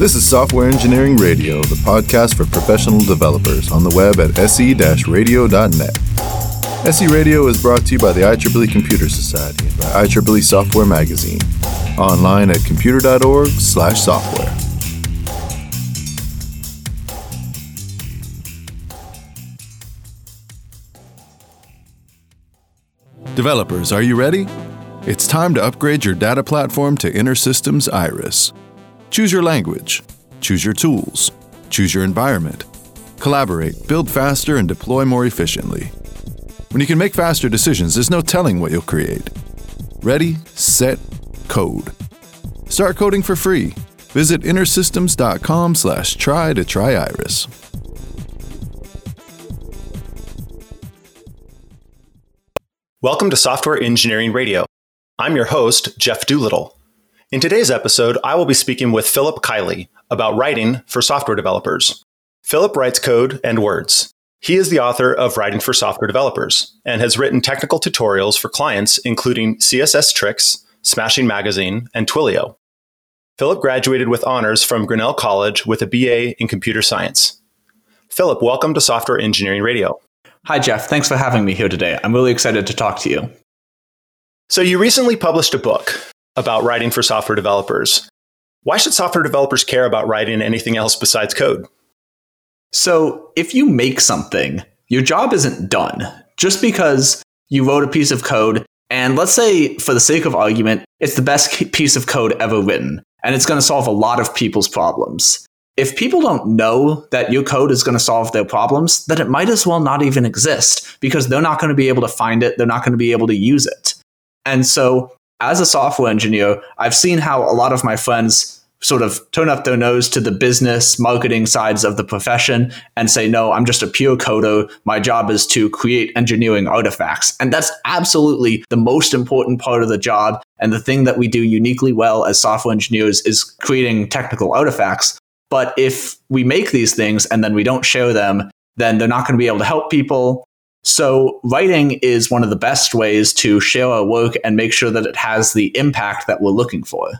This is Software Engineering Radio, the podcast for professional developers on the web at se-radio.net. SE Radio is brought to you by the IEEE Computer Society and by IEEE Software Magazine. Online at computer.org slash software. Developers, are you ready? It's time to upgrade your data platform to InterSystems Iris. Choose your language, choose your tools, choose your environment. Collaborate, build faster, and deploy more efficiently. When you can make faster decisions, there's no telling what you'll create. Ready, set, code. Start coding for free. Visit intersystems.com slash try to try Iris. Welcome to Software Engineering Radio. I'm your host, Jeff Doolittle. In today's episode, I will be speaking with Philip Kiely about writing for software developers. Philip writes code and words. He is the author of Writing for Software Developers and has written technical tutorials for clients including CSS Tricks, Smashing Magazine, and Twilio. Philip graduated with honors from Grinnell College with a BA in computer science. Philip, welcome to Software Engineering Radio. Hi, Jeff. Thanks for having me here today. I'm really excited to talk to you. So, you recently published a book about writing for software developers. Why should software developers care about writing anything else besides code? So, if you make something, your job isn't done. Just because you wrote a piece of code, and let's say, for the sake of argument, it's the best piece of code ever written, and it's going to solve a lot of people's problems if people don't know that your code is going to solve their problems, then it might as well not even exist because they're not going to be able to find it. They're not going to be able to use it. And so, as a software engineer, I've seen how a lot of my friends sort of turn up their nose to the business marketing sides of the profession and say, no, I'm just a pure coder. My job is to create engineering artifacts. And that's absolutely the most important part of the job. And the thing that we do uniquely well as software engineers is creating technical artifacts. But if we make these things and then we don't share them, then they're not going to be able to help people. So, writing is one of the best ways to share our work and make sure that it has the impact that we're looking for.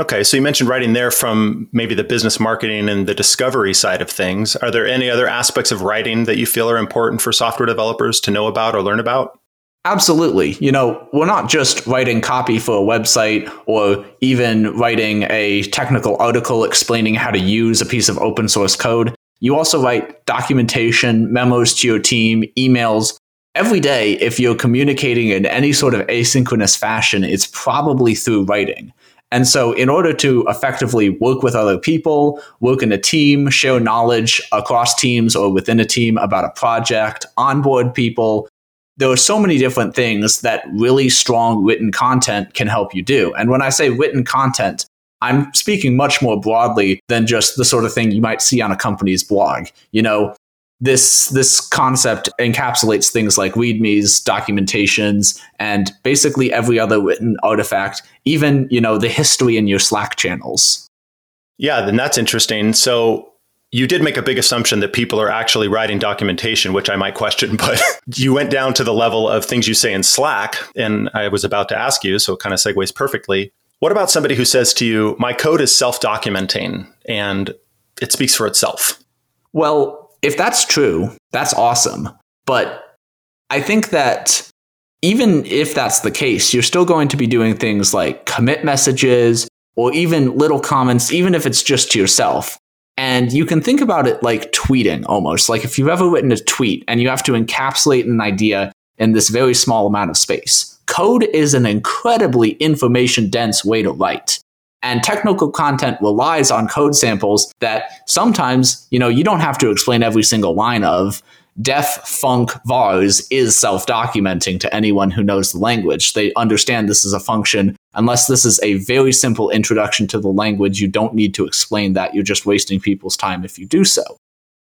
Okay, so you mentioned writing there from maybe the business marketing and the discovery side of things. Are there any other aspects of writing that you feel are important for software developers to know about or learn about? Absolutely. You know, we're not just writing copy for a website or even writing a technical article explaining how to use a piece of open source code. You also write documentation, memos to your team, emails. Every day, if you're communicating in any sort of asynchronous fashion, it's probably through writing. And so, in order to effectively work with other people, work in a team, share knowledge across teams or within a team about a project, onboard people, there are so many different things that really strong written content can help you do. And when I say written content, I'm speaking much more broadly than just the sort of thing you might see on a company's blog. You know, this this concept encapsulates things like readmes, documentations, and basically every other written artifact, even, you know, the history in your Slack channels. Yeah, then that's interesting. So you did make a big assumption that people are actually writing documentation, which I might question, but you went down to the level of things you say in Slack. And I was about to ask you, so it kind of segues perfectly. What about somebody who says to you, my code is self documenting and it speaks for itself? Well, if that's true, that's awesome. But I think that even if that's the case, you're still going to be doing things like commit messages or even little comments, even if it's just to yourself. And you can think about it like tweeting almost. Like if you've ever written a tweet and you have to encapsulate an idea in this very small amount of space. Code is an incredibly information dense way to write. And technical content relies on code samples that sometimes, you know, you don't have to explain every single line of def func vars is self-documenting to anyone who knows the language. They understand this is a function. Unless this is a very simple introduction to the language, you don't need to explain that. You're just wasting people's time if you do so.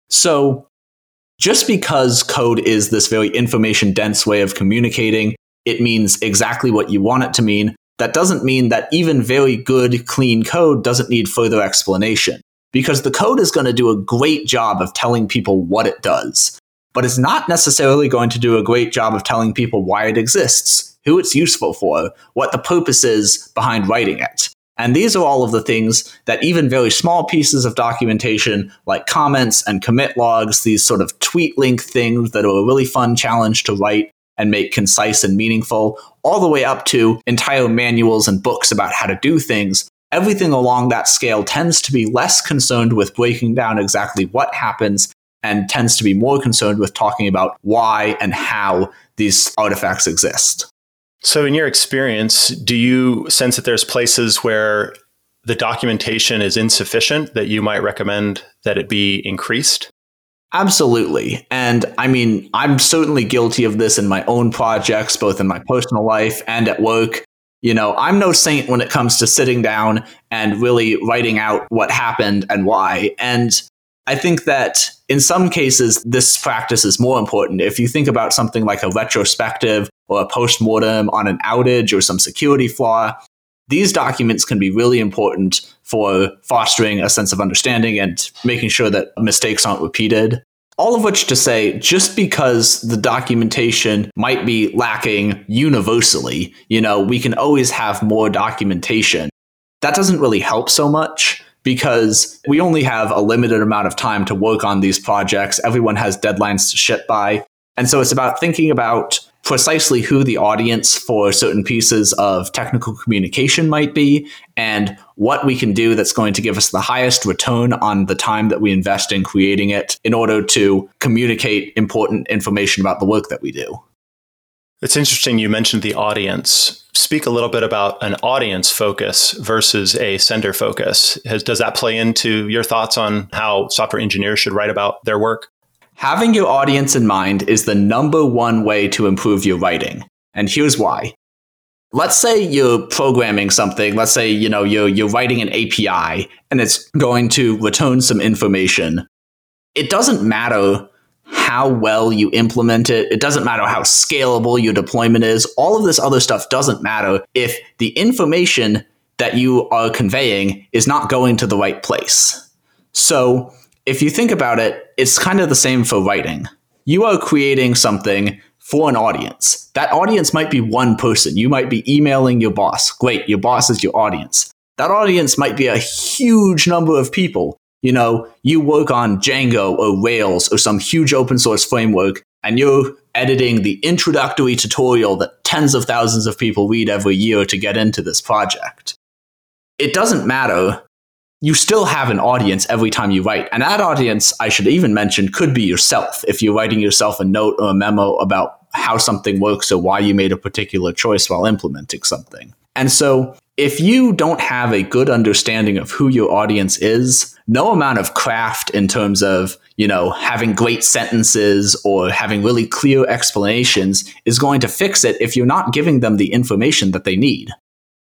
So, just because code is this very information dense way of communicating, it means exactly what you want it to mean. That doesn't mean that even very good, clean code doesn't need further explanation because the code is going to do a great job of telling people what it does but it's not necessarily going to do a great job of telling people why it exists, who it's useful for, what the purpose is behind writing it. And these are all of the things that even very small pieces of documentation, like comments and commit logs, these sort of tweet link things that are a really fun challenge to write and make concise and meaningful, all the way up to entire manuals and books about how to do things. Everything along that scale tends to be less concerned with breaking down exactly what happens and tends to be more concerned with talking about why and how these artifacts exist. So, in your experience, do you sense that there's places where the documentation is insufficient that you might recommend that it be increased? Absolutely. And I mean, I'm certainly guilty of this in my own projects, both in my personal life and at work. You know, I'm no saint when it comes to sitting down and really writing out what happened and why. And I think that in some cases, this practice is more important. If you think about something like a retrospective or a postmortem on an outage or some security flaw, these documents can be really important for fostering a sense of understanding and making sure that mistakes aren't repeated. All of which to say, just because the documentation might be lacking universally, you know, we can always have more documentation. That doesn't really help so much because we only have a limited amount of time to work on these projects. Everyone has deadlines to ship by. And so it's about thinking about precisely who the audience for certain pieces of technical communication might be and what we can do that's going to give us the highest return on the time that we invest in creating it in order to communicate important information about the work that we do. It's interesting you mentioned the audience. Speak a little bit about an audience focus versus a sender focus. Has, does that play into your thoughts on how software engineers should write about their work? Having your audience in mind is the number one way to improve your writing. And here's why. Let's say you're programming something. Let's say, you know, you're, you're writing an API and it's going to return some information. It doesn't matter how well you implement it. It doesn't matter how scalable your deployment is. All of this other stuff doesn't matter if the information that you are conveying is not going to the right place. So, if you think about it, it's kind of the same for writing. You are creating something for an audience. That audience might be one person. You might be emailing your boss. Great, your boss is your audience. That audience might be a huge number of people you know, you work on Django or Rails or some huge open source framework, and you're editing the introductory tutorial that tens of thousands of people read every year to get into this project. It doesn't matter. You still have an audience every time you write. And that audience, I should even mention, could be yourself if you're writing yourself a note or a memo about how something works or why you made a particular choice while implementing something. And so if you don't have a good understanding of who your audience is, no amount of craft in terms of, you know, having great sentences or having really clear explanations is going to fix it if you're not giving them the information that they need.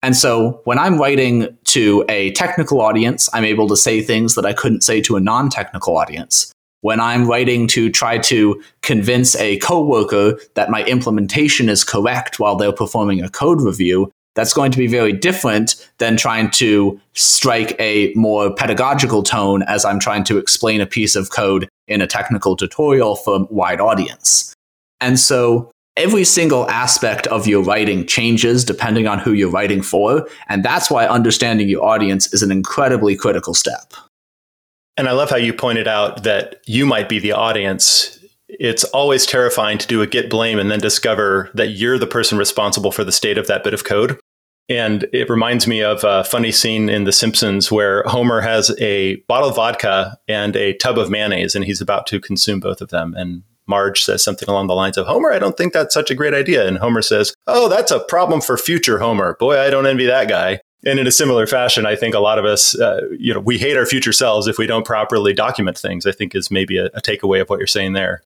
And so when I'm writing to a technical audience, I'm able to say things that I couldn't say to a non technical audience. When I'm writing to try to convince a coworker that my implementation is correct while they're performing a code review, that's going to be very different than trying to strike a more pedagogical tone as I'm trying to explain a piece of code in a technical tutorial for a wide audience. And so every single aspect of your writing changes depending on who you're writing for. And that's why understanding your audience is an incredibly critical step. And I love how you pointed out that you might be the audience it's always terrifying to do a git blame and then discover that you're the person responsible for the state of that bit of code. And it reminds me of a funny scene in The Simpsons where Homer has a bottle of vodka and a tub of mayonnaise, and he's about to consume both of them. And Marge says something along the lines of, Homer, I don't think that's such a great idea. And Homer says, Oh, that's a problem for future Homer. Boy, I don't envy that guy. And in a similar fashion, I think a lot of us, uh, you know, we hate our future selves if we don't properly document things, I think is maybe a, a takeaway of what you're saying there.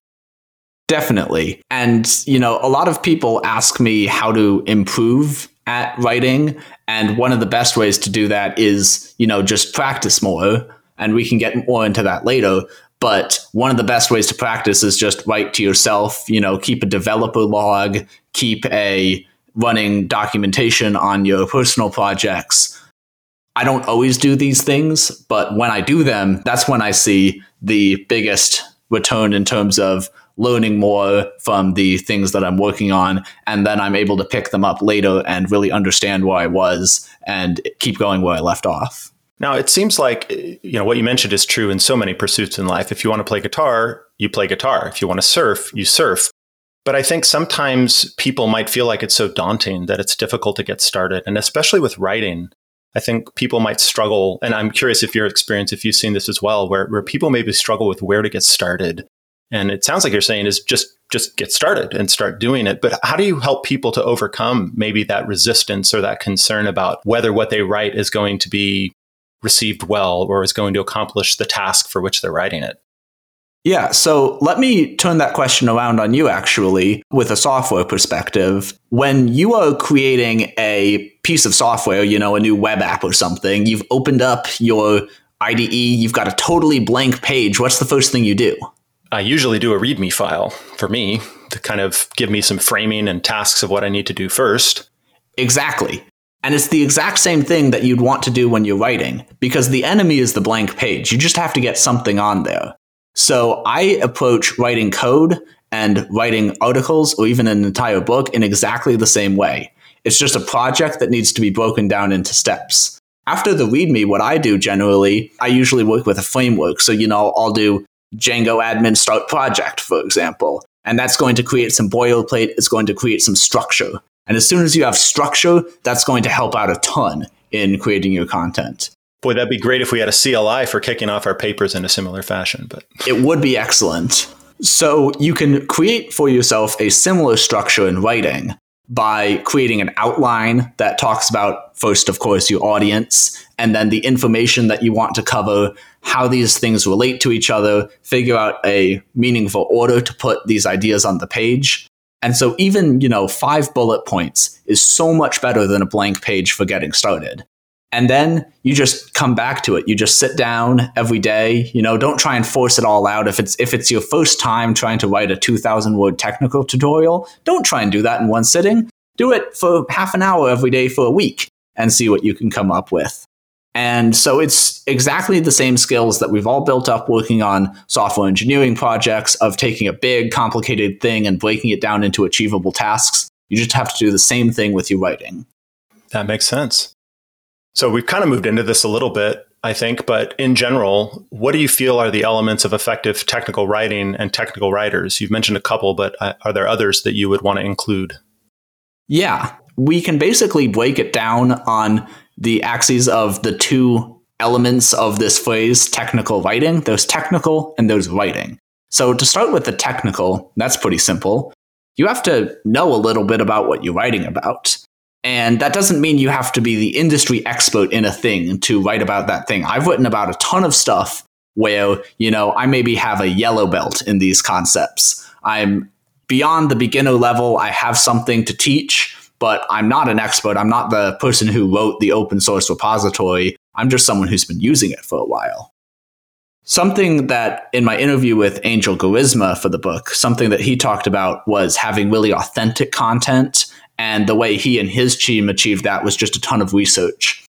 Definitely. And, you know, a lot of people ask me how to improve at writing. And one of the best ways to do that is, you know, just practice more. And we can get more into that later. But one of the best ways to practice is just write to yourself, you know, keep a developer log, keep a running documentation on your personal projects. I don't always do these things, but when I do them, that's when I see the biggest return in terms of learning more from the things that I'm working on. And then I'm able to pick them up later and really understand where I was and keep going where I left off. Now, it seems like eh, you know what you mentioned is true in so many pursuits in life. If you want to play guitar, you play guitar. If you want to surf, you surf. But I think sometimes people might feel like it's so daunting that it's difficult to get started, and especially with writing. I think people might struggle, and I'm curious if your experience, if you've seen this as well, where, where people maybe struggle with where to get started. And it sounds like you're saying is just just get started and start doing it. But how do you help people to overcome maybe that resistance or that concern about whether what they write is going to be received well or is going to accomplish the task for which they're writing it? Yeah, so let me turn that question around on you actually with a software perspective. When you are creating a piece of software, you know, a new web app or something, you've opened up your IDE, you've got a totally blank page. What's the first thing you do? I usually do a README file for me to kind of give me some framing and tasks of what I need to do first. Exactly. And it's the exact same thing that you'd want to do when you're writing, because the enemy is the blank page. You just have to get something on there. So I approach writing code and writing articles or even an entire book in exactly the same way. It's just a project that needs to be broken down into steps. After the README, what I do generally, I usually work with a framework. So, you know, I'll do Django admin start project, for example. And that's going to create some boilerplate, it's going to create some structure. And as soon as you have structure, that's going to help out a ton in creating your content. Boy, that'd be great if we had a CLI for kicking off our papers in a similar fashion, but it would be excellent. So you can create for yourself a similar structure in writing by creating an outline that talks about first of course your audience and then the information that you want to cover how these things relate to each other figure out a meaningful order to put these ideas on the page and so even you know five bullet points is so much better than a blank page for getting started. And then you just come back to it. You just sit down every day. You know don't try and force it all out. If it's if it's your first time trying to write a 2000 word technical tutorial don't try and do that in one sitting. Do it for half an hour every day for a week and see what you can come up with and so it's exactly the same skills that we've all built up working on software engineering projects of taking a big complicated thing and breaking it down into achievable tasks you just have to do the same thing with your writing that makes sense so we've kind of moved into this a little bit, I think, but in general, what do you feel are the elements of effective technical writing and technical writers? You've mentioned a couple, but uh, are there others that you would want to include? Yeah, we can basically break it down on the axes of the two elements of this phrase technical writing. There's technical and there's writing. So to start with the technical, that's pretty simple. You have to know a little bit about what you're writing about. And that doesn't mean you have to be the industry expert in a thing to write about that thing. I've written about a ton of stuff where, you know, I maybe have a yellow belt in these concepts. I'm beyond the beginner level. I have something to teach, but I'm not an expert. I'm not the person who wrote the open source repository. I'm just someone who's been using it for a while. Something that in my interview with Angel Guarisma for the book, something that he talked about was having really authentic content and the way he and his team achieved that was just a ton of research.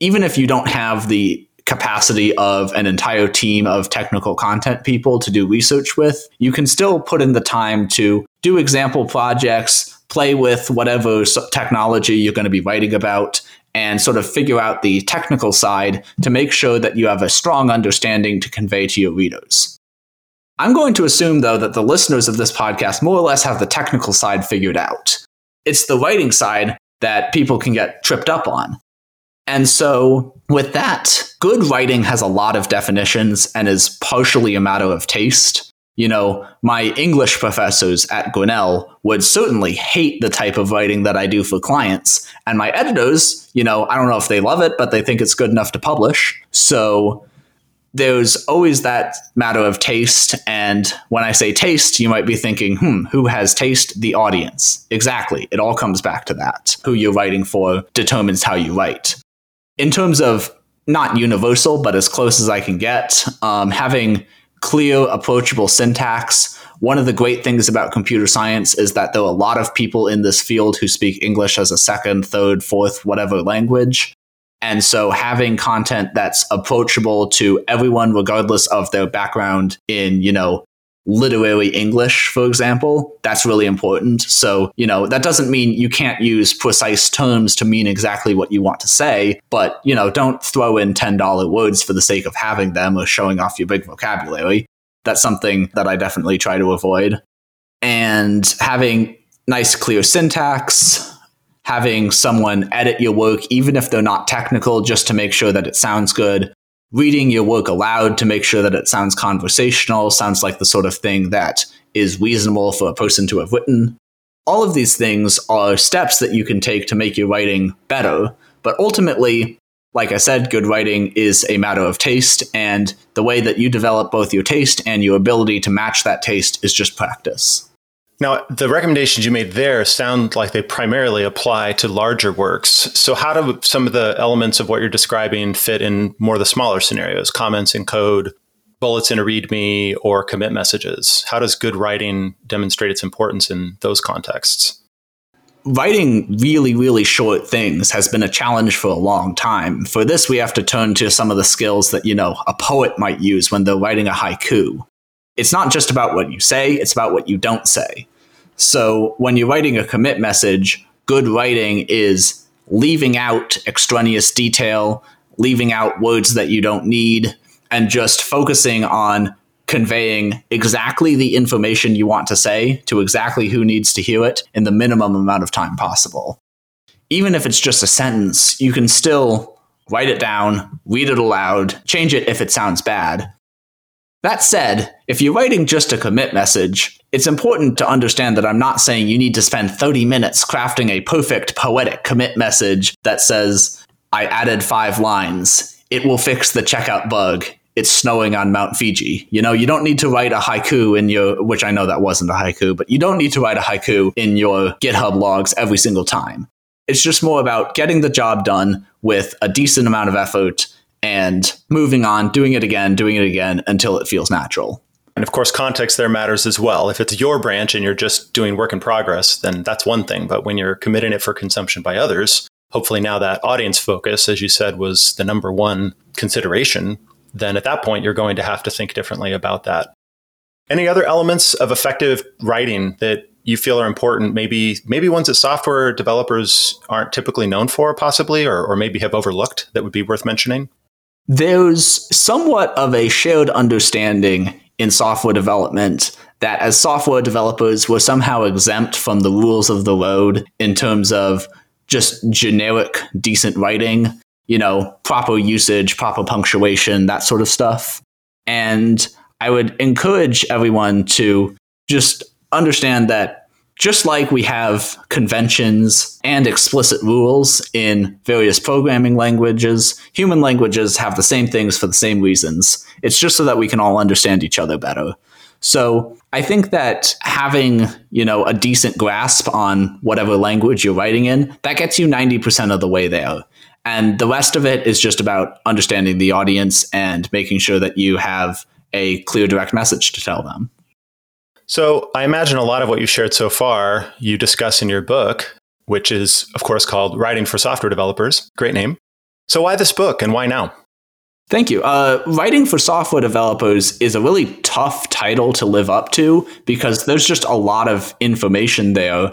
Even if you don't have the capacity of an entire team of technical content people to do research with, you can still put in the time to do example projects, play with whatever technology you're going to be writing about, and sort of figure out the technical side to make sure that you have a strong understanding to convey to your readers. I'm going to assume, though, that the listeners of this podcast more or less have the technical side figured out. It's the writing side that people can get tripped up on. And so, with that, good writing has a lot of definitions and is partially a matter of taste. You know, my English professors at Grinnell would certainly hate the type of writing that I do for clients. And my editors, you know, I don't know if they love it, but they think it's good enough to publish. So there's always that matter of taste. And when I say taste, you might be thinking, hmm, who has taste? The audience. Exactly. It all comes back to that. Who you're writing for determines how you write. In terms of not universal, but as close as I can get, um, having clear, approachable syntax. One of the great things about computer science is that there are a lot of people in this field who speak English as a second, third, fourth, whatever language. And so having content that's approachable to everyone, regardless of their background in, you know, literary English, for example, that's really important. So, you know, that doesn't mean you can't use precise terms to mean exactly what you want to say, but, you know, don't throw in $10 words for the sake of having them or showing off your big vocabulary. That's something that I definitely try to avoid. And having nice, clear syntax, having someone edit your work, even if they're not technical, just to make sure that it sounds good, reading your work aloud to make sure that it sounds conversational, sounds like the sort of thing that is reasonable for a person to have written. All of these things are steps that you can take to make your writing better. But ultimately, like I said, good writing is a matter of taste, and the way that you develop both your taste and your ability to match that taste is just practice. Now, the recommendations you made there sound like they primarily apply to larger works. So, how do some of the elements of what you're describing fit in more of the smaller scenarios, comments in code, bullets in a README, or commit messages? How does good writing demonstrate its importance in those contexts? Writing really, really short things has been a challenge for a long time. For this, we have to turn to some of the skills that, you know, a poet might use when they're writing a haiku it's not just about what you say, it's about what you don't say. So when you're writing a commit message, good writing is leaving out extraneous detail, leaving out words that you don't need, and just focusing on conveying exactly the information you want to say to exactly who needs to hear it in the minimum amount of time possible. Even if it's just a sentence, you can still write it down, read it aloud, change it if it sounds bad, that said, if you're writing just a commit message, it's important to understand that I'm not saying you need to spend 30 minutes crafting a perfect poetic commit message that says, I added five lines. It will fix the checkout bug. It's snowing on Mount Fuji. You know, you don't need to write a haiku in your, which I know that wasn't a haiku, but you don't need to write a haiku in your GitHub logs every single time. It's just more about getting the job done with a decent amount of effort and moving on, doing it again, doing it again until it feels natural. And of course, context there matters as well. If it's your branch and you're just doing work in progress, then that's one thing. But when you're committing it for consumption by others, hopefully now that audience focus, as you said, was the number one consideration, then at that point, you're going to have to think differently about that. Any other elements of effective writing that you feel are important, maybe maybe ones that software developers aren't typically known for, possibly, or, or maybe have overlooked that would be worth mentioning? There's somewhat of a shared understanding in software development that as software developers, we're somehow exempt from the rules of the road in terms of just generic, decent writing, you know, proper usage, proper punctuation, that sort of stuff. And I would encourage everyone to just understand that just like we have conventions and explicit rules in various programming languages, human languages have the same things for the same reasons. It's just so that we can all understand each other better. So I think that having, you know, a decent grasp on whatever language you're writing in, that gets you 90% of the way there. And the rest of it is just about understanding the audience and making sure that you have a clear direct message to tell them. So I imagine a lot of what you've shared so far you discuss in your book, which is, of course, called Writing for Software Developers. Great name. So why this book and why now? Thank you. Uh, writing for software developers is a really tough title to live up to because there's just a lot of information there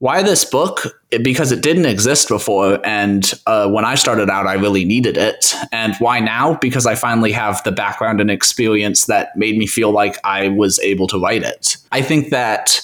why this book? Because it didn't exist before, and uh, when I started out, I really needed it. And why now? Because I finally have the background and experience that made me feel like I was able to write it. I think that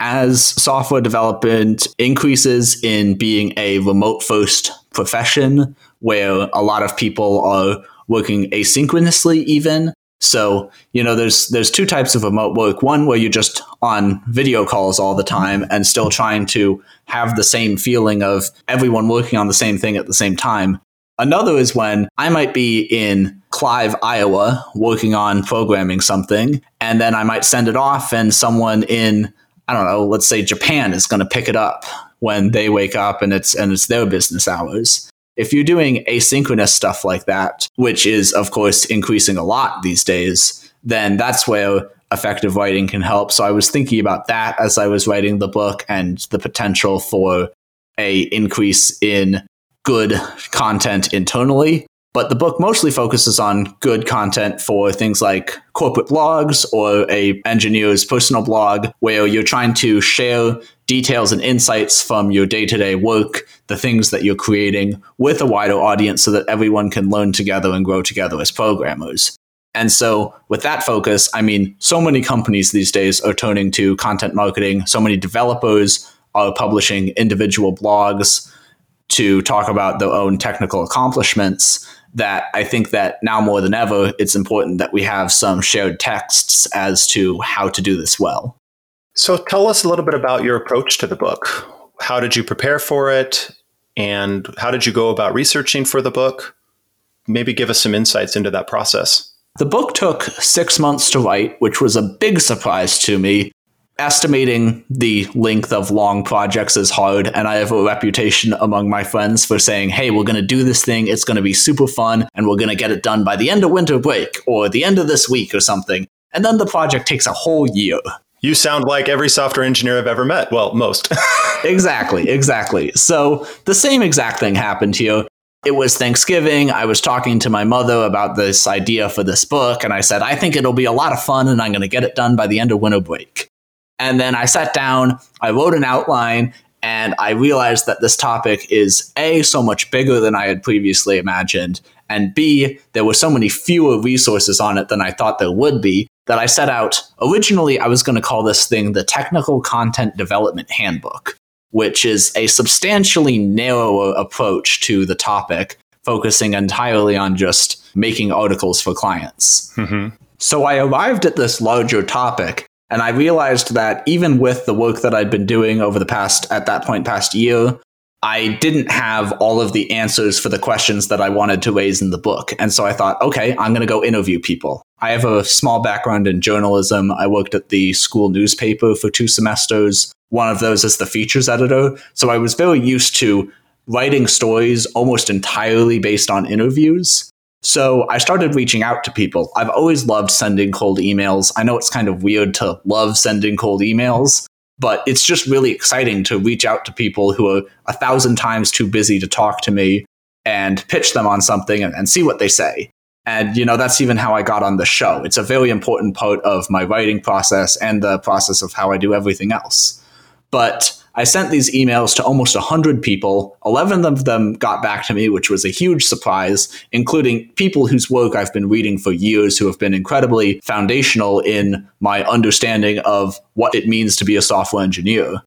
as software development increases in being a remote first profession, where a lot of people are working asynchronously, even so, you know, there's there's two types of remote work. One where you're just on video calls all the time and still trying to have the same feeling of everyone working on the same thing at the same time. Another is when I might be in Clive, Iowa, working on programming something, and then I might send it off, and someone in I don't know, let's say Japan is going to pick it up when they wake up and it's and it's their business hours. If you're doing asynchronous stuff like that, which is, of course, increasing a lot these days, then that's where effective writing can help. So I was thinking about that as I was writing the book and the potential for a increase in good content internally But the book mostly focuses on good content for things like corporate blogs or a engineer's personal blog where you're trying to share details and insights from your day-to-day work, the things that you're creating with a wider audience so that everyone can learn together and grow together as programmers. And so, with that focus, I mean, so many companies these days are turning to content marketing. So many developers are publishing individual blogs to talk about their own technical accomplishments that I think that now more than ever, it's important that we have some shared texts as to how to do this well. So tell us a little bit about your approach to the book. How did you prepare for it? And how did you go about researching for the book? Maybe give us some insights into that process. The book took six months to write, which was a big surprise to me estimating the length of long projects is hard and i have a reputation among my friends for saying hey we're going to do this thing. It's going to be super fun and we're going to get it done by the end of winter break or the end of this week or something. And then the project takes a whole year. You sound like every software engineer i've ever met. Well most. Exactly exactly. So the same exact thing happened here. It was Thanksgiving. I was talking to my mother about this idea for this book, and I said, I think it'll be a lot of fun, and I'm going to get it done by the end of winter break. And then I sat down, I wrote an outline, and I realized that this topic is A, so much bigger than I had previously imagined, and B, there were so many fewer resources on it than I thought there would be that I set out. Originally, I was going to call this thing the Technical Content Development Handbook, which is a substantially narrower approach to the topic, focusing entirely on just making articles for clients. Mm-hmm. So I arrived at this larger topic and I realized that even with the work that I'd been doing over the past, at that point, past year, I didn't have all of the answers for the questions that I wanted to raise in the book. And so I thought, okay, I'm going to go interview people. I have a small background in journalism. I worked at the school newspaper for two semesters. One of those as the features editor. So I was very used to writing stories almost entirely based on interviews. So I started reaching out to people. I've always loved sending cold emails. I know it's kind of weird to love sending cold emails, but it's just really exciting to reach out to people who are a thousand times too busy to talk to me and pitch them on something and, and see what they say. And, you know, that's even how I got on the show. It's a very important part of my writing process and the process of how I do everything else. But I sent these emails to almost 100 people. 11 of them got back to me, which was a huge surprise, including people whose work I've been reading for years who have been incredibly foundational in my understanding of what it means to be a software engineer.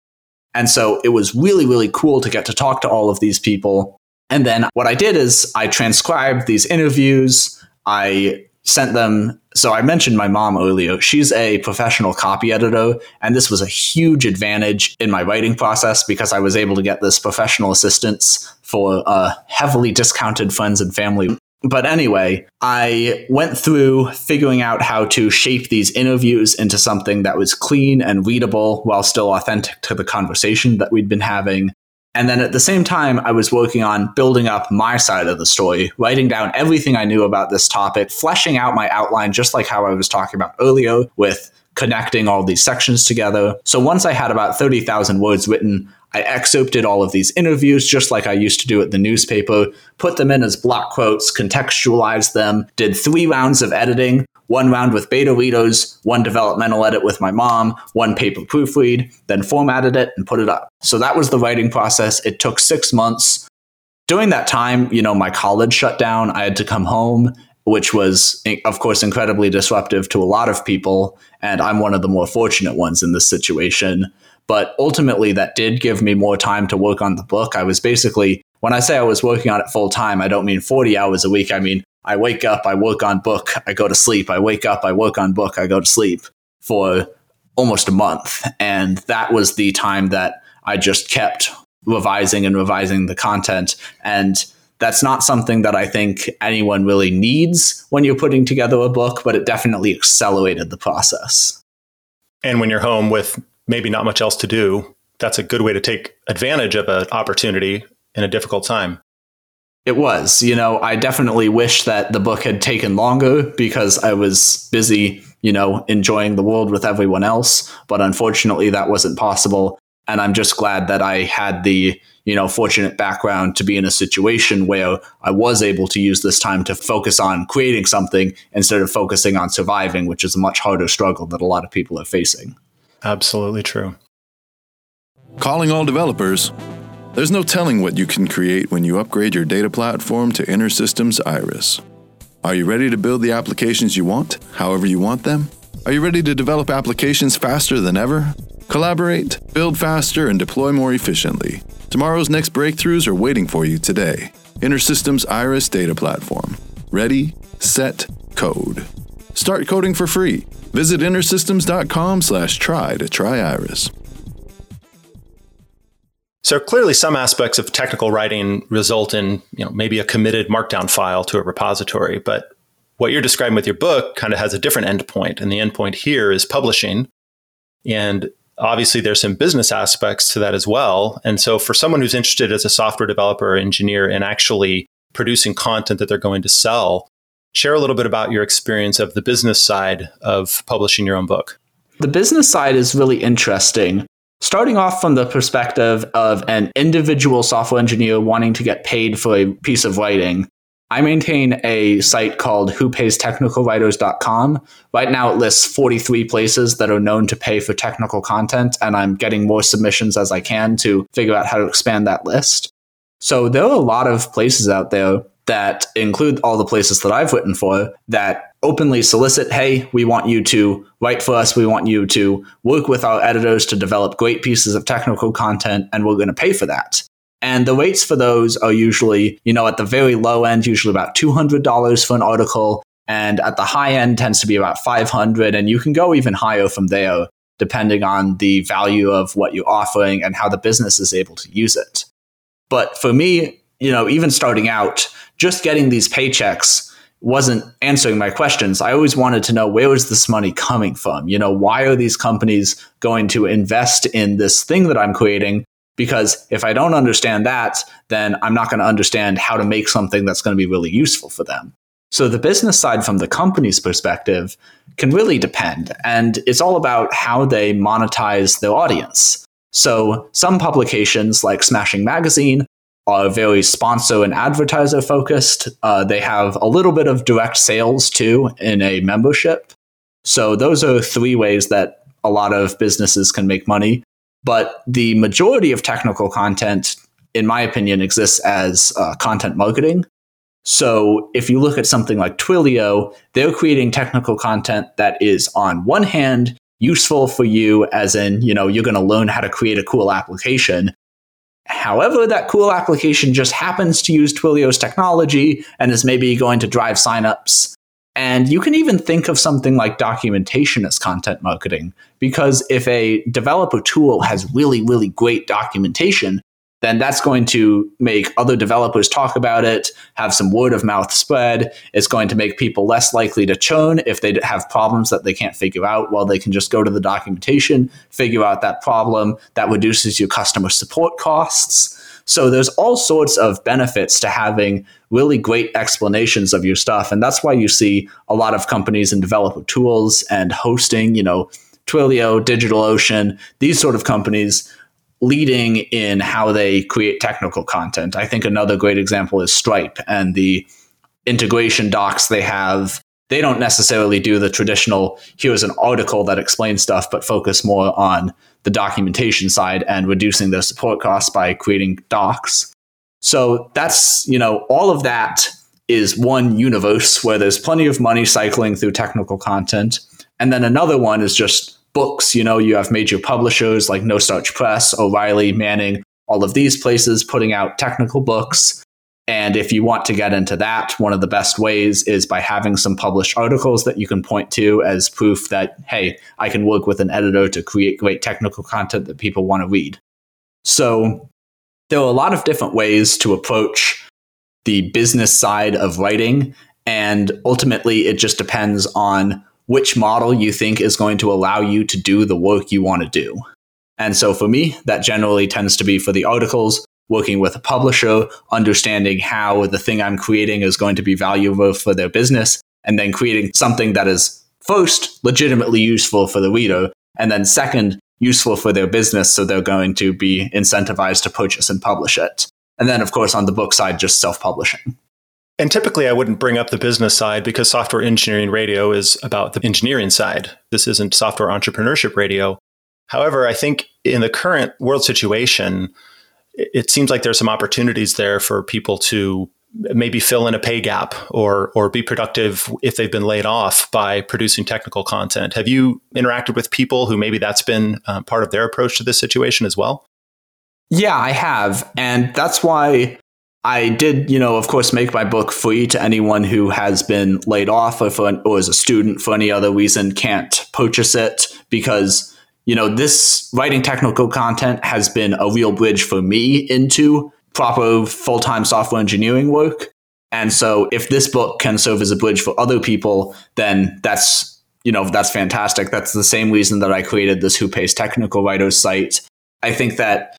And so it was really, really cool to get to talk to all of these people. And then what I did is I transcribed these interviews. I sent them. So I mentioned my mom earlier. She's a professional copy editor, and this was a huge advantage in my writing process because I was able to get this professional assistance for uh, heavily discounted friends and family. But anyway, I went through figuring out how to shape these interviews into something that was clean and readable while still authentic to the conversation that we'd been having. And then at the same time, I was working on building up my side of the story, writing down everything I knew about this topic, fleshing out my outline, just like how I was talking about earlier with connecting all these sections together. So once I had about 30,000 words written, I excerpted all of these interviews just like I used to do at the newspaper, put them in as block quotes, contextualized them, did three rounds of editing, one round with beta readers, one developmental edit with my mom, one paper proofread, then formatted it and put it up. So that was the writing process. It took six months. During that time, you know, my college shut down. I had to come home, which was, of course, incredibly disruptive to a lot of people. And I'm one of the more fortunate ones in this situation. But ultimately, that did give me more time to work on the book. I was basically, when I say I was working on it full time, I don't mean 40 hours a week. I mean, I wake up, I work on book, I go to sleep. I wake up, I work on book, I go to sleep for almost a month. And that was the time that I just kept revising and revising the content. And that's not something that I think anyone really needs when you're putting together a book, but it definitely accelerated the process. And when you're home with maybe not much else to do, that's a good way to take advantage of an opportunity in a difficult time. It was. You know, I definitely wish that the book had taken longer because I was busy, you know, enjoying the world with everyone else. But unfortunately, that wasn't possible. And I'm just glad that I had the, you know, fortunate background to be in a situation where I was able to use this time to focus on creating something instead of focusing on surviving, which is a much harder struggle that a lot of people are facing. Absolutely true. Calling all developers. There's no telling what you can create when you upgrade your data platform to InterSystems Iris. Are you ready to build the applications you want, however you want them? Are you ready to develop applications faster than ever? Collaborate, build faster, and deploy more efficiently. Tomorrow's next breakthroughs are waiting for you today. InterSystems Iris Data Platform. Ready, set, code. Start coding for free. Visit intersystems.com slash try to try Iris. So clearly some aspects of technical writing result in, you know, maybe a committed markdown file to a repository, but what you're describing with your book kind of has a different endpoint. And the endpoint here is publishing. And obviously there's some business aspects to that as well. And so for someone who's interested as a software developer or engineer in actually producing content that they're going to sell, share a little bit about your experience of the business side of publishing your own book. The business side is really interesting. Starting off from the perspective of an individual software engineer wanting to get paid for a piece of writing, I maintain a site called whopaystechnicalwriters.com. Right now, it lists 43 places that are known to pay for technical content, and I'm getting more submissions as I can to figure out how to expand that list. So, there are a lot of places out there that include all the places that I've written for that openly solicit hey, we want you to write for us, we want you to work with our editors to develop great pieces of technical content, and we're going to pay for that. And the rates for those are usually, you know, at the very low end, usually about $200 for an article. And at the high end tends to be about 500. And you can go even higher from there, depending on the value of what you're offering and how the business is able to use it. But for me, you know, even starting out, just getting these paychecks wasn't answering my questions. I always wanted to know where is this money coming from? You know, why are these companies going to invest in this thing that I'm creating because if I don't understand that, then I'm not going to understand how to make something that's going to be really useful for them. So the business side from the company's perspective can really depend. And it's all about how they monetize their audience. So some publications like Smashing Magazine are very sponsor and advertiser focused. Uh, they have a little bit of direct sales too in a membership. So those are three ways that a lot of businesses can make money. But the majority of technical content, in my opinion, exists as uh, content marketing. So if you look at something like Twilio, they're creating technical content that is, on one hand, useful for you, as in, you know, you're going to learn how to create a cool application. However, that cool application just happens to use Twilio's technology and is maybe going to drive signups. And you can even think of something like documentation as content marketing, because if a developer tool has really, really great documentation, then that's going to make other developers talk about it, have some word of mouth spread. It's going to make people less likely to churn if they have problems that they can't figure out. Well, they can just go to the documentation, figure out that problem. That reduces your customer support costs. So there's all sorts of benefits to having really great explanations of your stuff. And that's why you see a lot of companies in developer tools and hosting, you know, Twilio, DigitalOcean, these sort of companies leading in how they create technical content. I think another great example is Stripe and the integration docs they have. They don't necessarily do the traditional, here's an article that explains stuff, but focus more on the documentation side and reducing the support costs by creating docs. So that's, you know, all of that is one universe where there's plenty of money cycling through technical content. And then another one is just books. You know, you have major publishers like No Starch Press, O'Reilly, Manning, all of these places putting out technical books. And if you want to get into that, one of the best ways is by having some published articles that you can point to as proof that, hey, I can work with an editor to create great technical content that people want to read. So there are a lot of different ways to approach the business side of writing. And ultimately, it just depends on which model you think is going to allow you to do the work you want to do. And so for me, that generally tends to be for the articles working with a publisher, understanding how the thing I'm creating is going to be valuable for their business, and then creating something that is first legitimately useful for the reader, and then second, useful for their business. So they're going to be incentivized to purchase and publish it. And then, of course, on the book side, just self publishing. And typically, I wouldn't bring up the business side because software engineering radio is about the engineering side. This isn't software entrepreneurship radio. However, I think in the current world situation, it seems like there's some opportunities there for people to maybe fill in a pay gap or or be productive if they've been laid off by producing technical content. Have you interacted with people who maybe that's been uh, part of their approach to this situation as well? Yeah, I have, and that's why I did, you know, of course, make my book free to anyone who has been laid off or for or as a student for any other reason can't purchase it because you know this writing technical content has been a real bridge for me into proper full time software engineering work. And so if this book can serve as a bridge for other people, then that's you know that's fantastic. That's the same reason that I created this Who Pays Technical Writers site. I think that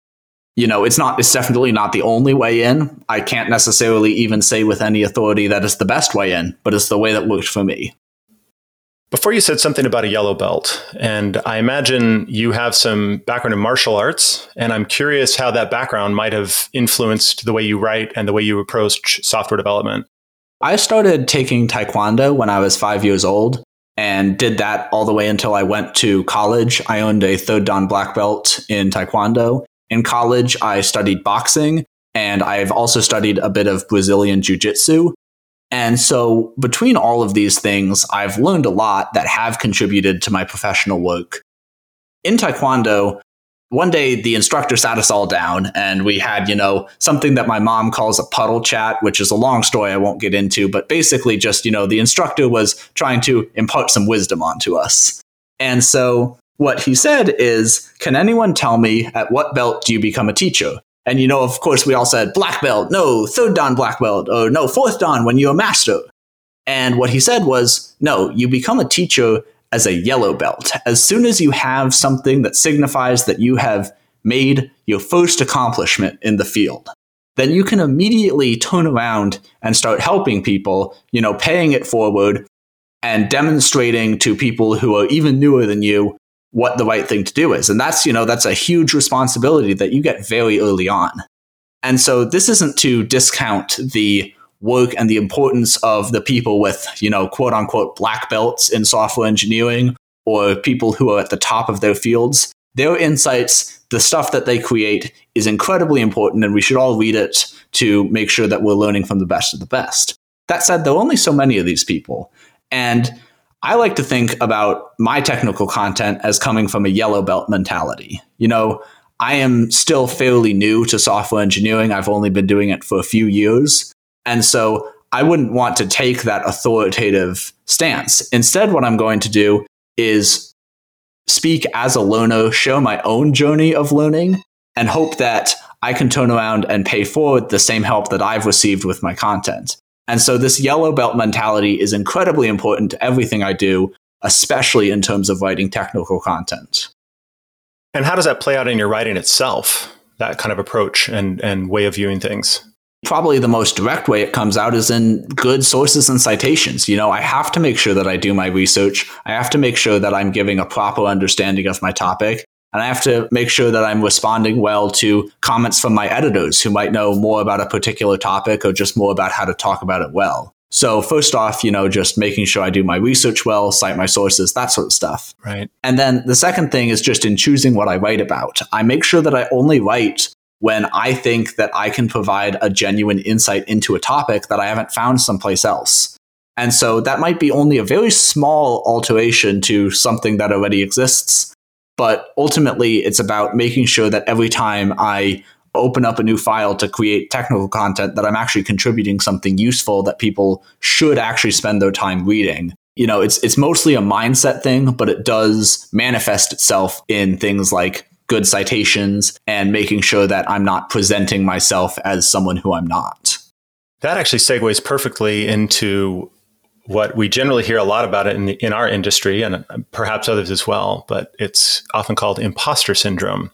you know it's not it's definitely not the only way in. I can't necessarily even say with any authority that it's the best way in, but it's the way that worked for me. Before you said something about a yellow belt, and I imagine you have some background in martial arts, and I'm curious how that background might have influenced the way you write and the way you approach software development. I started taking Taekwondo when I was five years old and did that all the way until I went to college. I owned a third Dan black belt in Taekwondo. In college, I studied boxing and I've also studied a bit of Brazilian Jiu Jitsu. And so, between all of these things, I've learned a lot that have contributed to my professional work. In Taekwondo, one day the instructor sat us all down and we had, you know, something that my mom calls a puddle chat, which is a long story I won't get into, but basically just, you know, the instructor was trying to impart some wisdom onto us. And so what he said is, Can anyone tell me at what belt do you become a teacher? And, you know, of course, we all said black belt, no, third Dan black belt, or no, fourth Dan when you're a master. And what he said was, no, you become a teacher as a yellow belt. As soon as you have something that signifies that you have made your first accomplishment in the field, then you can immediately turn around and start helping people, you know, paying it forward and demonstrating to people who are even newer than you what the right thing to do is. And that's, you know, that's a huge responsibility that you get very early on. And so this isn't to discount the work and the importance of the people with, you know, quote unquote black belts in software engineering or people who are at the top of their fields. Their insights, the stuff that they create is incredibly important and we should all read it to make sure that we're learning from the best of the best. That said, there are only so many of these people. And I like to think about my technical content as coming from a yellow belt mentality. You know, I am still fairly new to software engineering. I've only been doing it for a few years. And so I wouldn't want to take that authoritative stance. Instead, what I'm going to do is speak as a learner, show my own journey of learning, and hope that I can turn around and pay forward the same help that I've received with my content. And so this yellow belt mentality is incredibly important to everything I do, especially in terms of writing technical content. And how does that play out in your writing itself? That kind of approach and, and way of viewing things? Probably the most direct way it comes out is in good sources and citations. You know, I have to make sure that I do my research. I have to make sure that I'm giving a proper understanding of my topic. And I have to make sure that I'm responding well to comments from my editors who might know more about a particular topic or just more about how to talk about it well. So first off, you know, just making sure I do my research well, cite my sources, that sort of stuff. Right. And then the second thing is just in choosing what I write about. I make sure that I only write when I think that I can provide a genuine insight into a topic that I haven't found someplace else. And so that might be only a very small alteration to something that already exists, but ultimately, it's about making sure that every time I open up a new file to create technical content, that I'm actually contributing something useful that people should actually spend their time reading. You know, it's it's mostly a mindset thing, but it does manifest itself in things like good citations and making sure that I'm not presenting myself as someone who I'm not. That actually segues perfectly into what we generally hear a lot about it in, the, in our industry and perhaps others as well, but it's often called imposter syndrome.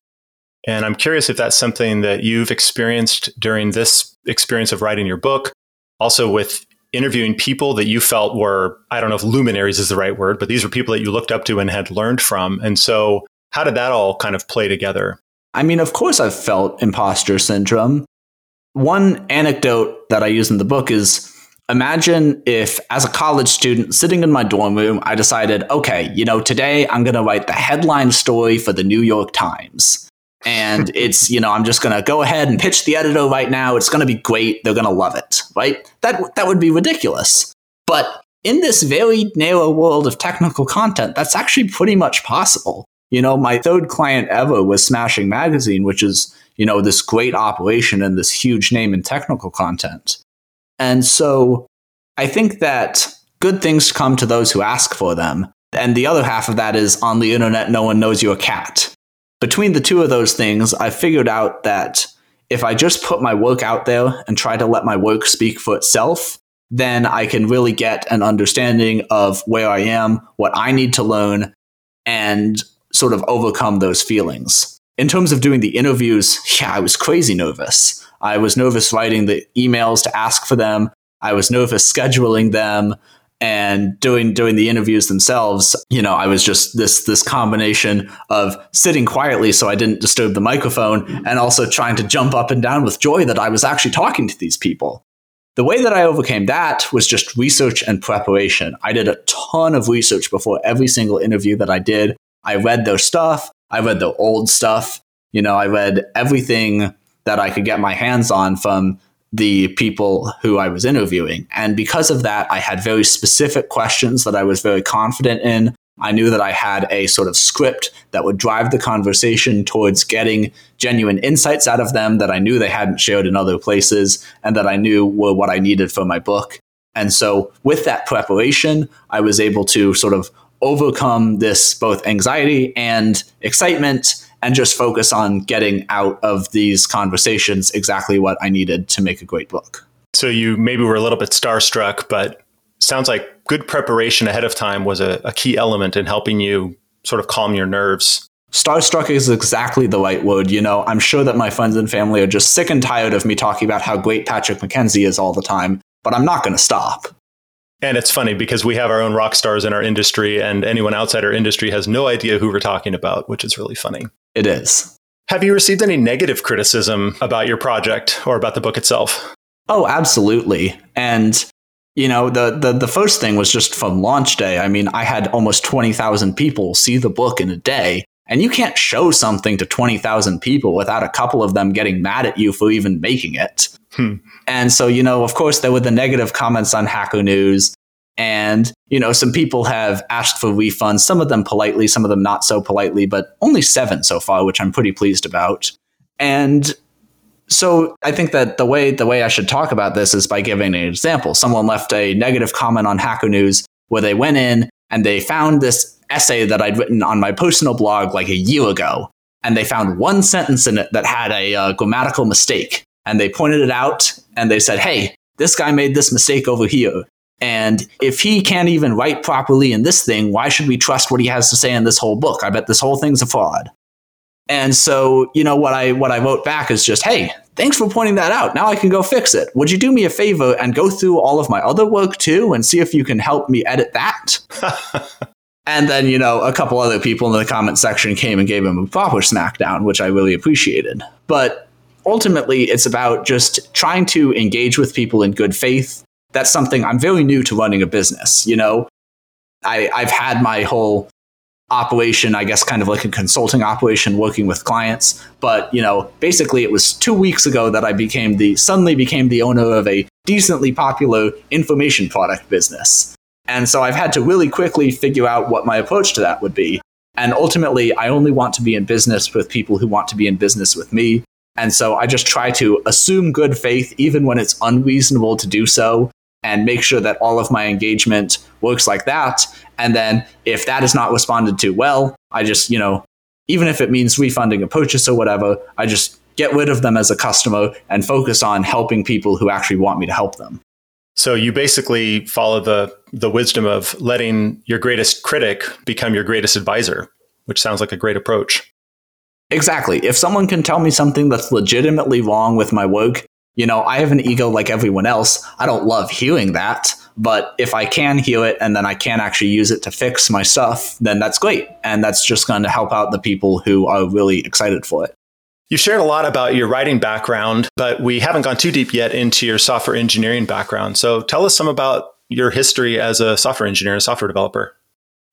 And I'm curious if that's something that you've experienced during this experience of writing your book, also with interviewing people that you felt were, I don't know if luminaries is the right word, but these were people that you looked up to and had learned from. And so, How did that all kind of play together? I mean, of course, I've felt imposter syndrome. One anecdote that I use in the book is imagine if, as a college student sitting in my dorm room, I decided, okay, you know, today I'm going to write the headline story for the New York Times. And it's, you know, I'm just going to go ahead and pitch the editor right now. It's going to be great. They're going to love it, right? That, that would be ridiculous. But in this very narrow world of technical content, that's actually pretty much possible. You know, my third client ever was Smashing Magazine, which is, you know, this great operation and this huge name in technical content. And so I think that good things come to those who ask for them. And the other half of that is on the internet, no one knows you're a cat. Between the two of those things, I figured out that if I just put my work out there and try to let my work speak for itself, then I can really get an understanding of where I am, what I need to learn, and sort of overcome those feelings. In terms of doing the interviews, yeah, I was crazy nervous. I was nervous writing the emails to ask for them. I was nervous scheduling them and doing doing the interviews themselves. You know, I was just this this combination of sitting quietly so I didn't disturb the microphone and also trying to jump up and down with joy that I was actually talking to these people. The way that I overcame that was just research and preparation. I did a ton of research before every single interview that I did. I read their stuff. I read the old stuff. You know, I read everything that I could get my hands on from the people who I was interviewing. And because of that, I had very specific questions that I was very confident in. I knew that I had a sort of script that would drive the conversation towards getting genuine insights out of them that I knew they hadn't shared in other places and that I knew were what I needed for my book. And so, with that preparation, I was able to sort of overcome this both anxiety and excitement and just focus on getting out of these conversations exactly what I needed to make a great book. So you maybe were a little bit starstruck, but sounds like good preparation ahead of time was a, a key element in helping you sort of calm your nerves. Starstruck is exactly the right word. You know, I'm sure that my friends and family are just sick and tired of me talking about how great Patrick McKenzie is all the time, but I'm not going to stop. And it's funny because we have our own rock stars in our industry, and anyone outside our industry has no idea who we're talking about, which is really funny. It is. Have you received any negative criticism about your project or about the book itself? Oh, absolutely. And you know, the, the the first thing was just from launch day. I mean, I had almost 20,000 people see the book in a day, and you can't show something to 20,000 people without a couple of them getting mad at you for even making it. Hmm. And so, you know, of course, there were the negative comments on Hacker News. And, you know, some people have asked for refunds, some of them politely, some of them not so politely, but only seven so far, which I'm pretty pleased about. And so I think that the way the way I should talk about this is by giving an example. Someone left a negative comment on Hacker News where they went in and they found this essay that I'd written on my personal blog like a year ago, and they found one sentence in it that had a uh, grammatical mistake and they pointed it out and they said, hey, this guy made this mistake over here. And if he can't even write properly in this thing, why should we trust what he has to say in this whole book? I bet this whole thing's a fraud. And so, you know, what I what I wrote back is just, hey, thanks for pointing that out. Now I can go fix it. Would you do me a favor and go through all of my other work too and see if you can help me edit that? and then, you know, a couple other people in the comment section came and gave him a proper smackdown, which I really appreciated. But ultimately it's about just trying to engage with people in good faith. That's something I'm very new to running a business. You know, I, I've had my whole operation, I guess, kind of like a consulting operation working with clients. But, you know, basically it was two weeks ago that I became the, suddenly became the owner of a decently popular information product business. And so I've had to really quickly figure out what my approach to that would be. And ultimately, I only want to be in business with people who want to be in business with me. And so I just try to assume good faith, even when it's unreasonable to do so, and make sure that all of my engagement works like that. And then if that is not responded to well, I just, you know, even if it means refunding a purchase or whatever, I just get rid of them as a customer and focus on helping people who actually want me to help them. So you basically follow the the wisdom of letting your greatest critic become your greatest advisor, which sounds like a great approach. Exactly. If someone can tell me something that's legitimately wrong with my work, you know, I have an ego like everyone else. I don't love hearing that, But if I can heal it and then I can actually use it to fix my stuff, then that's great. And that's just going to help out the people who are really excited for it. You've shared a lot about your writing background, but we haven't gone too deep yet into your software engineering background. So tell us some about your history as a software engineer, a software developer.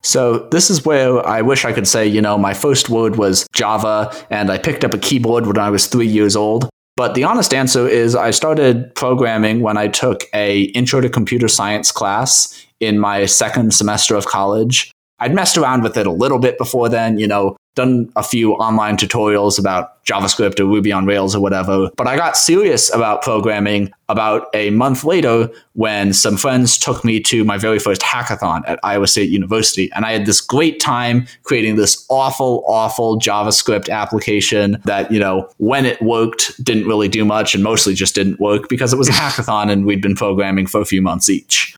So this is where I wish I could say, you know, my first word was Java and I picked up a keyboard when I was three years old. But the honest answer is I started programming when I took a intro to computer science class in my second semester of college. I'd messed around with it a little bit before then, you know, done a few online tutorials about JavaScript or Ruby on Rails or whatever. But I got serious about programming about a month later when some friends took me to my very first hackathon at Iowa State University. And I had this great time creating this awful, awful JavaScript application that, you know, when it worked, didn't really do much and mostly just didn't work because it was a hackathon and we'd been programming for a few months each.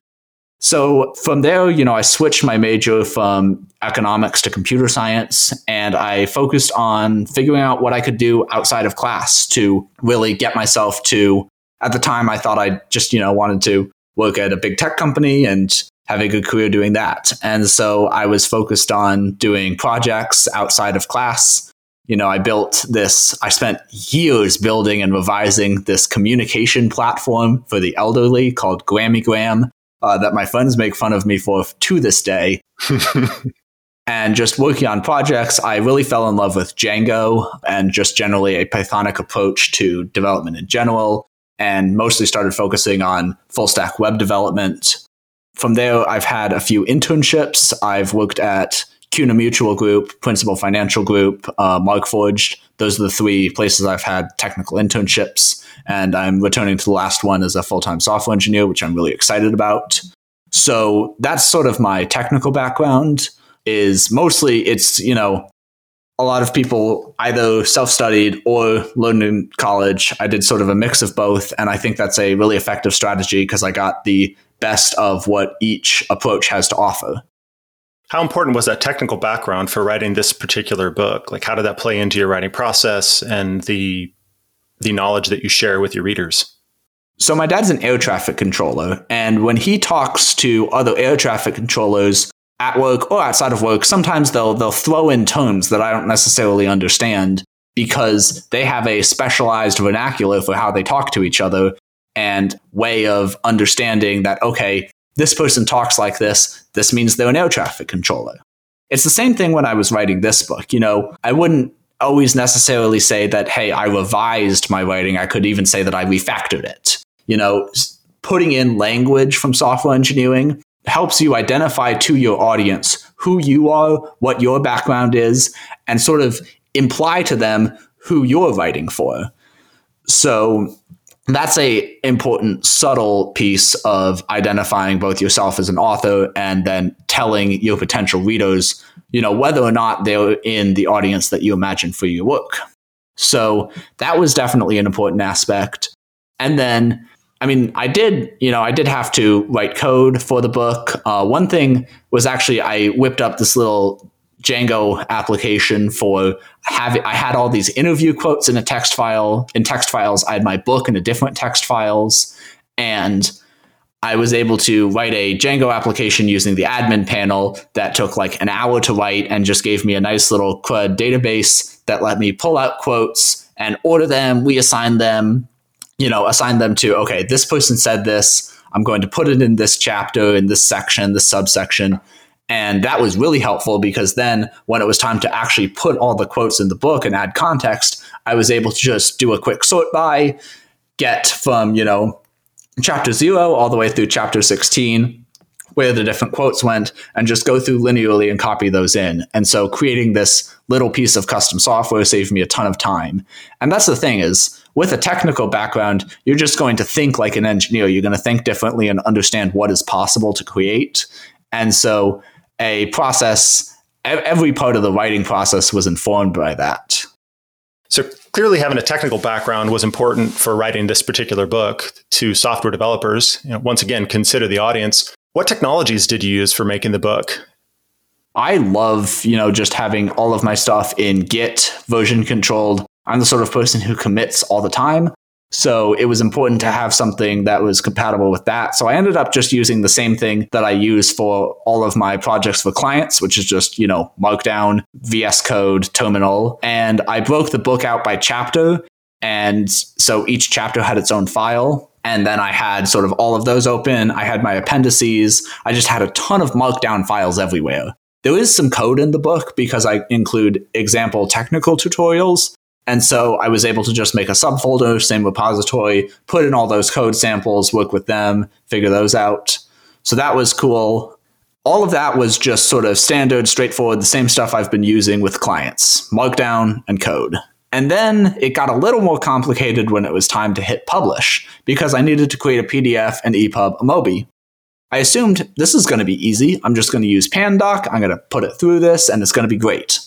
So from there, you know, I switched my major from economics to computer science, and I focused on figuring out what I could do outside of class to really get myself to. At the time, I thought I just, you know, wanted to work at a big tech company and have a good career doing that. And so I was focused on doing projects outside of class. You know, I built this, I spent years building and revising this communication platform for the elderly called Grammygram uh, that my friends make fun of me for to this day. and just working on projects, I really fell in love with Django and just generally a Pythonic approach to development in general, and mostly started focusing on full stack web development. From there, I've had a few internships. I've worked at CUNA Mutual Group, Principal Financial Group, uh, Markforged. Those are the three places I've had technical internships and I'm returning to the last one as a full time software engineer, which I'm really excited about. So that's sort of my technical background. Is mostly it's you know a lot of people either self studied or learned in college. I did sort of a mix of both, and I think that's a really effective strategy because I got the best of what each approach has to offer. How important was that technical background for writing this particular book? Like, how did that play into your writing process and the the knowledge that you share with your readers? So my dad's an air traffic controller, and when he talks to other air traffic controllers at work or outside of work, sometimes they'll they'll throw in terms that I don't necessarily understand because they have a specialized vernacular for how they talk to each other and way of understanding that okay, this person talks like this, this means they're an air traffic controller. It's the same thing when I was writing this book. You know, I wouldn't always necessarily say that, hey, I revised my writing. I could even say that I refactored it. You know, putting in language from software engineering helps you identify to your audience who you are, what your background is, and sort of imply to them who you're writing for. So that's a important subtle piece of identifying both yourself as an author and then telling your potential readers you know whether or not they're in the audience that you imagine for your work. So that was definitely an important aspect. And then i mean i did you know i did have to write code for the book. Uh, one thing was actually i whipped up this little Django application for having I had all these interview quotes in a text file. In text files, I had my book in a different text files. And I was able to write a Django application using the admin panel that took like an hour to write and just gave me a nice little CRUD database that let me pull out quotes and order them, We reassign them, you know, assign them to, okay, this person said this. I'm going to put it in this chapter, in this section, this subsection. And that was really helpful because then when it was time to actually put all the quotes in the book and add context, I was able to just do a quick sort by, get from, you know, chapter zero all the way through chapter 16 where the different quotes went and just go through linearly and copy those in. And so creating this little piece of custom software saved me a ton of time. And that's the thing is with a technical background, you're just going to think like an engineer. You're going to think differently and understand what is possible to create. And so a process, every part of the writing process was informed by that. So clearly, having a technical background was important for writing this particular book to software developers. You know, once again, consider the audience. What technologies did you use for making the book? I love, you know, just having all of my stuff in Git version controlled. I'm the sort of person who commits all the time. So it was important to have something that was compatible with that. So I ended up just using the same thing that I use for all of my projects for clients, which is just, you know, Markdown, VS Code, Terminal. And I broke the book out by chapter. And so each chapter had its own file. And then I had sort of all of those open. I had my appendices. I just had a ton of Markdown files everywhere. There is some code in the book because I include example technical tutorials. And so I was able to just make a subfolder, same repository, put in all those code samples, work with them, figure those out. So that was cool. All of that was just sort of standard, straightforward, the same stuff I've been using with clients, Markdown and code. And then it got a little more complicated when it was time to hit publish because I needed to create a PDF, an EPUB, a MOBI. I assumed this is going to be easy. I'm just going to use Pandoc. I'm going to put it through this and it's going to be great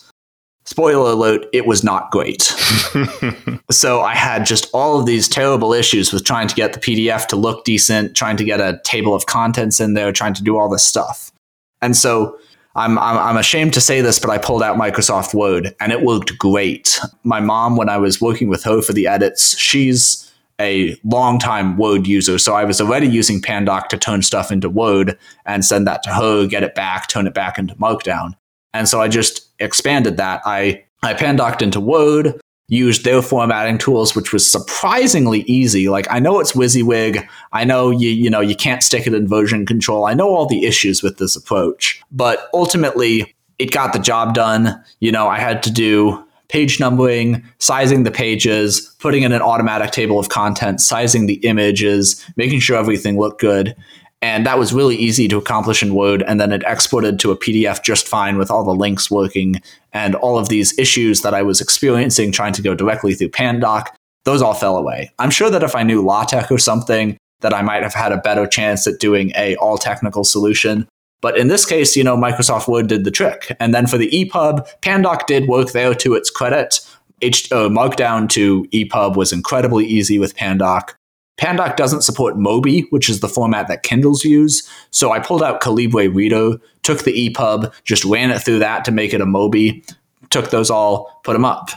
spoiler alert, it was not great. so I had just all of these terrible issues with trying to get the PDF to look decent, trying to get a table of contents in there, trying to do all this stuff. And so I'm, I'm, I'm ashamed to say this, but I pulled out Microsoft Word and it worked great. My mom, when I was working with her for the edits, she's a longtime Word user. So I was already using Pandoc to turn stuff into Word and send that to her, get it back, turn it back into Markdown. And so I just expanded that. I, I pandoced into Word, used their formatting tools, which was surprisingly easy. Like I know it's WYSIWYG. I know you, you know, you can't stick it in version control. I know all the issues with this approach, but ultimately it got the job done. You know, I had to do page numbering, sizing the pages, putting in an automatic table of contents, sizing the images, making sure everything looked good. And that was really easy to accomplish in Word. And then it exported to a PDF just fine with all the links working and all of these issues that I was experiencing trying to go directly through Pandoc. Those all fell away. I'm sure that if I knew LaTeX or something, that I might have had a better chance at doing a all technical solution. But in this case, you know, Microsoft Word did the trick. And then for the EPUB, Pandoc did work there to its credit. H- uh, Markdown to EPUB was incredibly easy with Pandoc. Pandoc doesn't support Mobi, which is the format that Kindles use. So I pulled out Calibre Reader, took the EPUB, just ran it through that to make it a Mobi, took those all, put them up.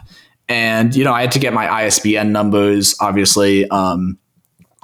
And, you know, I had to get my ISBN numbers, obviously. Um,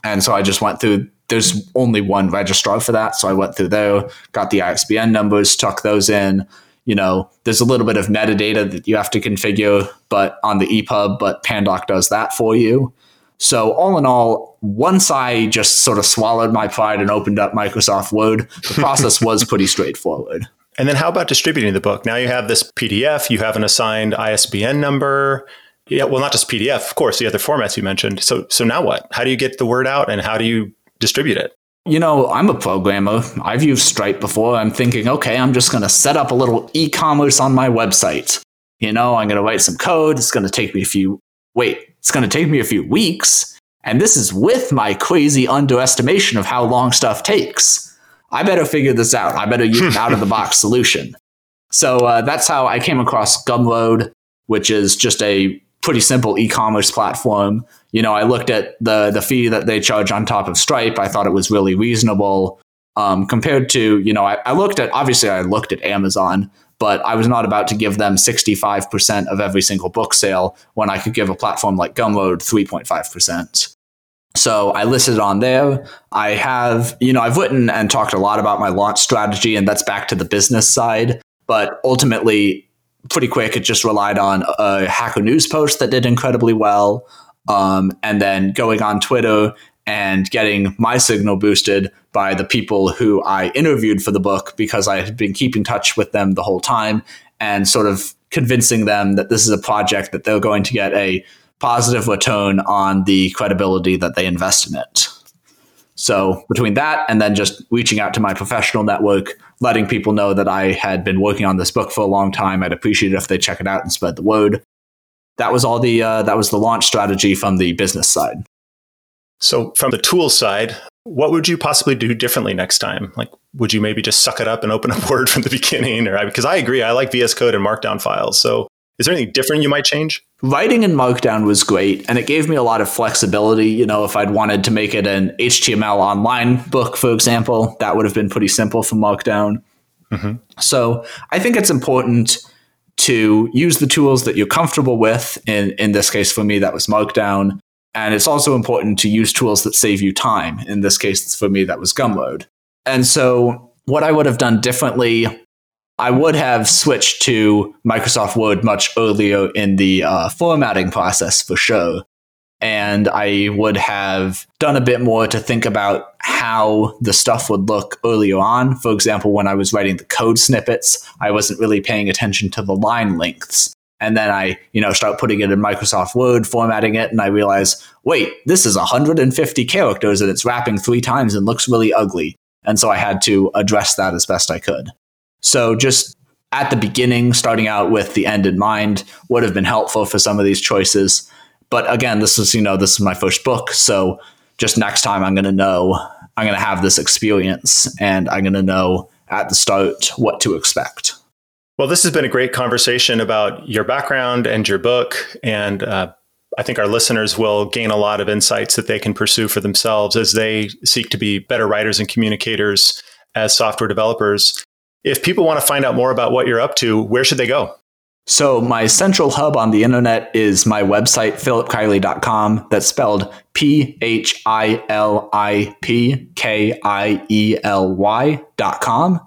and so I just went through, there's only one registrar for that. So I went through there, got the ISBN numbers, tuck those in. You know, there's a little bit of metadata that you have to configure, but on the EPUB, but Pandoc does that for you. So, all in all, once I just sort of swallowed my pride and opened up Microsoft Word, the process was pretty straightforward. And then, how about distributing the book? Now you have this PDF, you have an assigned ISBN number. Yeah, well, not just PDF, of course, the other formats you mentioned. So, so now what? How do you get the word out, and how do you distribute it? You know, I'm a programmer. I've used Stripe before. I'm thinking, okay, I'm just going to set up a little e-commerce on my website. You know, I'm going to write some code. It's going to take me a few. Wait, it's going to take me a few weeks. And this is with my crazy underestimation of how long stuff takes. I better figure this out. I better use an out of the box solution. So uh, that's how I came across Gumroad, which is just a pretty simple e-commerce platform. You know, I looked at the the fee that they charge on top of Stripe. I thought it was really reasonable um, compared to you know. I, I looked at obviously I looked at Amazon, but I was not about to give them 65% of every single book sale when I could give a platform like Gumroad 3.5%. So I listed on there. I have, you know, I've written and talked a lot about my launch strategy, and that's back to the business side. But ultimately, pretty quick, it just relied on a Hacker News post that did incredibly well. Um, and then going on Twitter and getting my signal boosted by the people who I interviewed for the book because I had been keeping touch with them the whole time and sort of convincing them that this is a project that they're going to get a positive return on the credibility that they invest in it. So between that and then just reaching out to my professional network, letting people know that I had been working on this book for a long time, I'd appreciate it if they check it out and spread the word. That was all the uh, that was the launch strategy from the business side. So, from the tool side, what would you possibly do differently next time? Like, would you maybe just suck it up and open up Word from the beginning? Or because I agree, I like VS Code and Markdown files. So, is there anything different you might change? Writing in Markdown was great, and it gave me a lot of flexibility. You know, if I'd wanted to make it an HTML online book, for example, that would have been pretty simple for Markdown. Mm-hmm. So, I think it's important to use the tools that you're comfortable with. In in this case, for me, that was Markdown And it's also important to use tools that save you time. In this case, for me, that was Gumroad. And so, what I would have done differently, I would have switched to Microsoft Word much earlier in the uh, formatting process for sure and I would have done a bit more to think about how the stuff would look earlier on. For example, when I was writing the code snippets, I wasn't really paying attention to the line lengths. And then I, you know, start putting it in Microsoft Word, formatting it, and I realize, wait, this is 150 characters and it's wrapping three times and looks really ugly. And so I had to address that as best I could. So just at the beginning, starting out with the end in mind would have been helpful for some of these choices. But again, this is, you know, this is my first book. So just next time I'm going to know, I'm going to have this experience and I'm going to know at the start what to expect. Well, this has been a great conversation about your background and your book. And uh, I think our listeners will gain a lot of insights that they can pursue for themselves as they seek to be better writers and communicators as software developers. If people want to find out more about what you're up to, where should they go? So my central hub on the internet is my website, philipkiely.com. That's spelled P H I L I P K I E L Y dot com.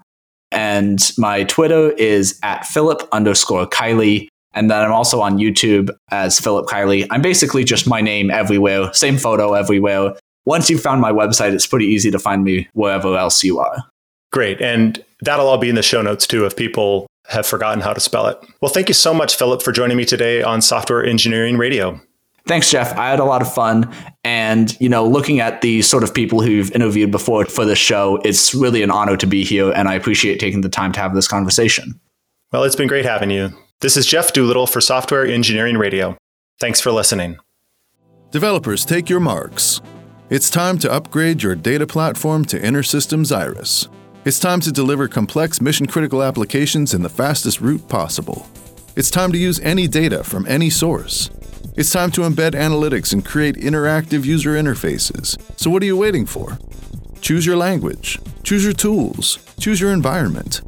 And my Twitter is at Philip underscore Kiely. And then I'm also on YouTube as Philip Kiely. I'm basically just my name everywhere, same photo everywhere. Once you've found my website, it's pretty easy to find me wherever else you are. Great. And that'll all be in the show notes too if people have forgotten how to spell it. Well, thank you so much, Philip, for joining me today on Software Engineering Radio. Thanks, Jeff. I had a lot of fun. And, you know, looking at the sort of people who've interviewed before for this show, it's really an honor to be here. And I appreciate taking the time to have this conversation. Well, it's been great having you. This is Jeff Doolittle for Software Engineering Radio. Thanks for listening. Developers, take your marks. It's time to upgrade your data platform to InterSystems Iris. It's time to deliver complex mission critical applications in the fastest route possible. It's time to use any data from any source. It's time to embed analytics and create interactive user interfaces. So, what are you waiting for? Choose your language, choose your tools, choose your environment.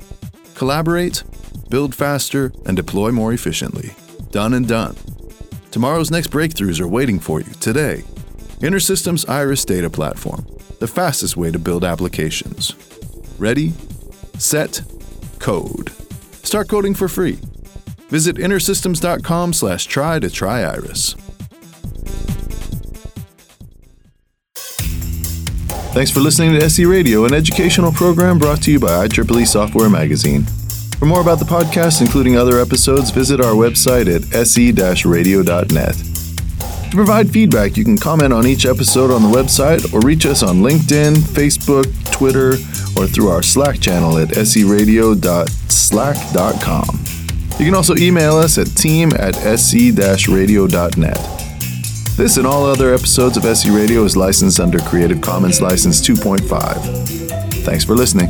Collaborate, build faster, and deploy more efficiently. Done and done. Tomorrow's next breakthroughs are waiting for you today. InterSystems Iris Data Platform, the fastest way to build applications. Ready, set, code. Start coding for free. Visit intersystems.com slash try to try Iris. Thanks for listening to SE Radio, an educational program brought to you by IEEE Software Magazine. For more about the podcast, including other episodes, visit our website at se-radio.net. To provide feedback, you can comment on each episode on the website or reach us on LinkedIn, Facebook, Twitter, or through our Slack channel at seradio.slack.com. You can also email us at team at se-radio.net. This and all other episodes of SE Radio is licensed under Creative Commons License 2.5. Thanks for listening.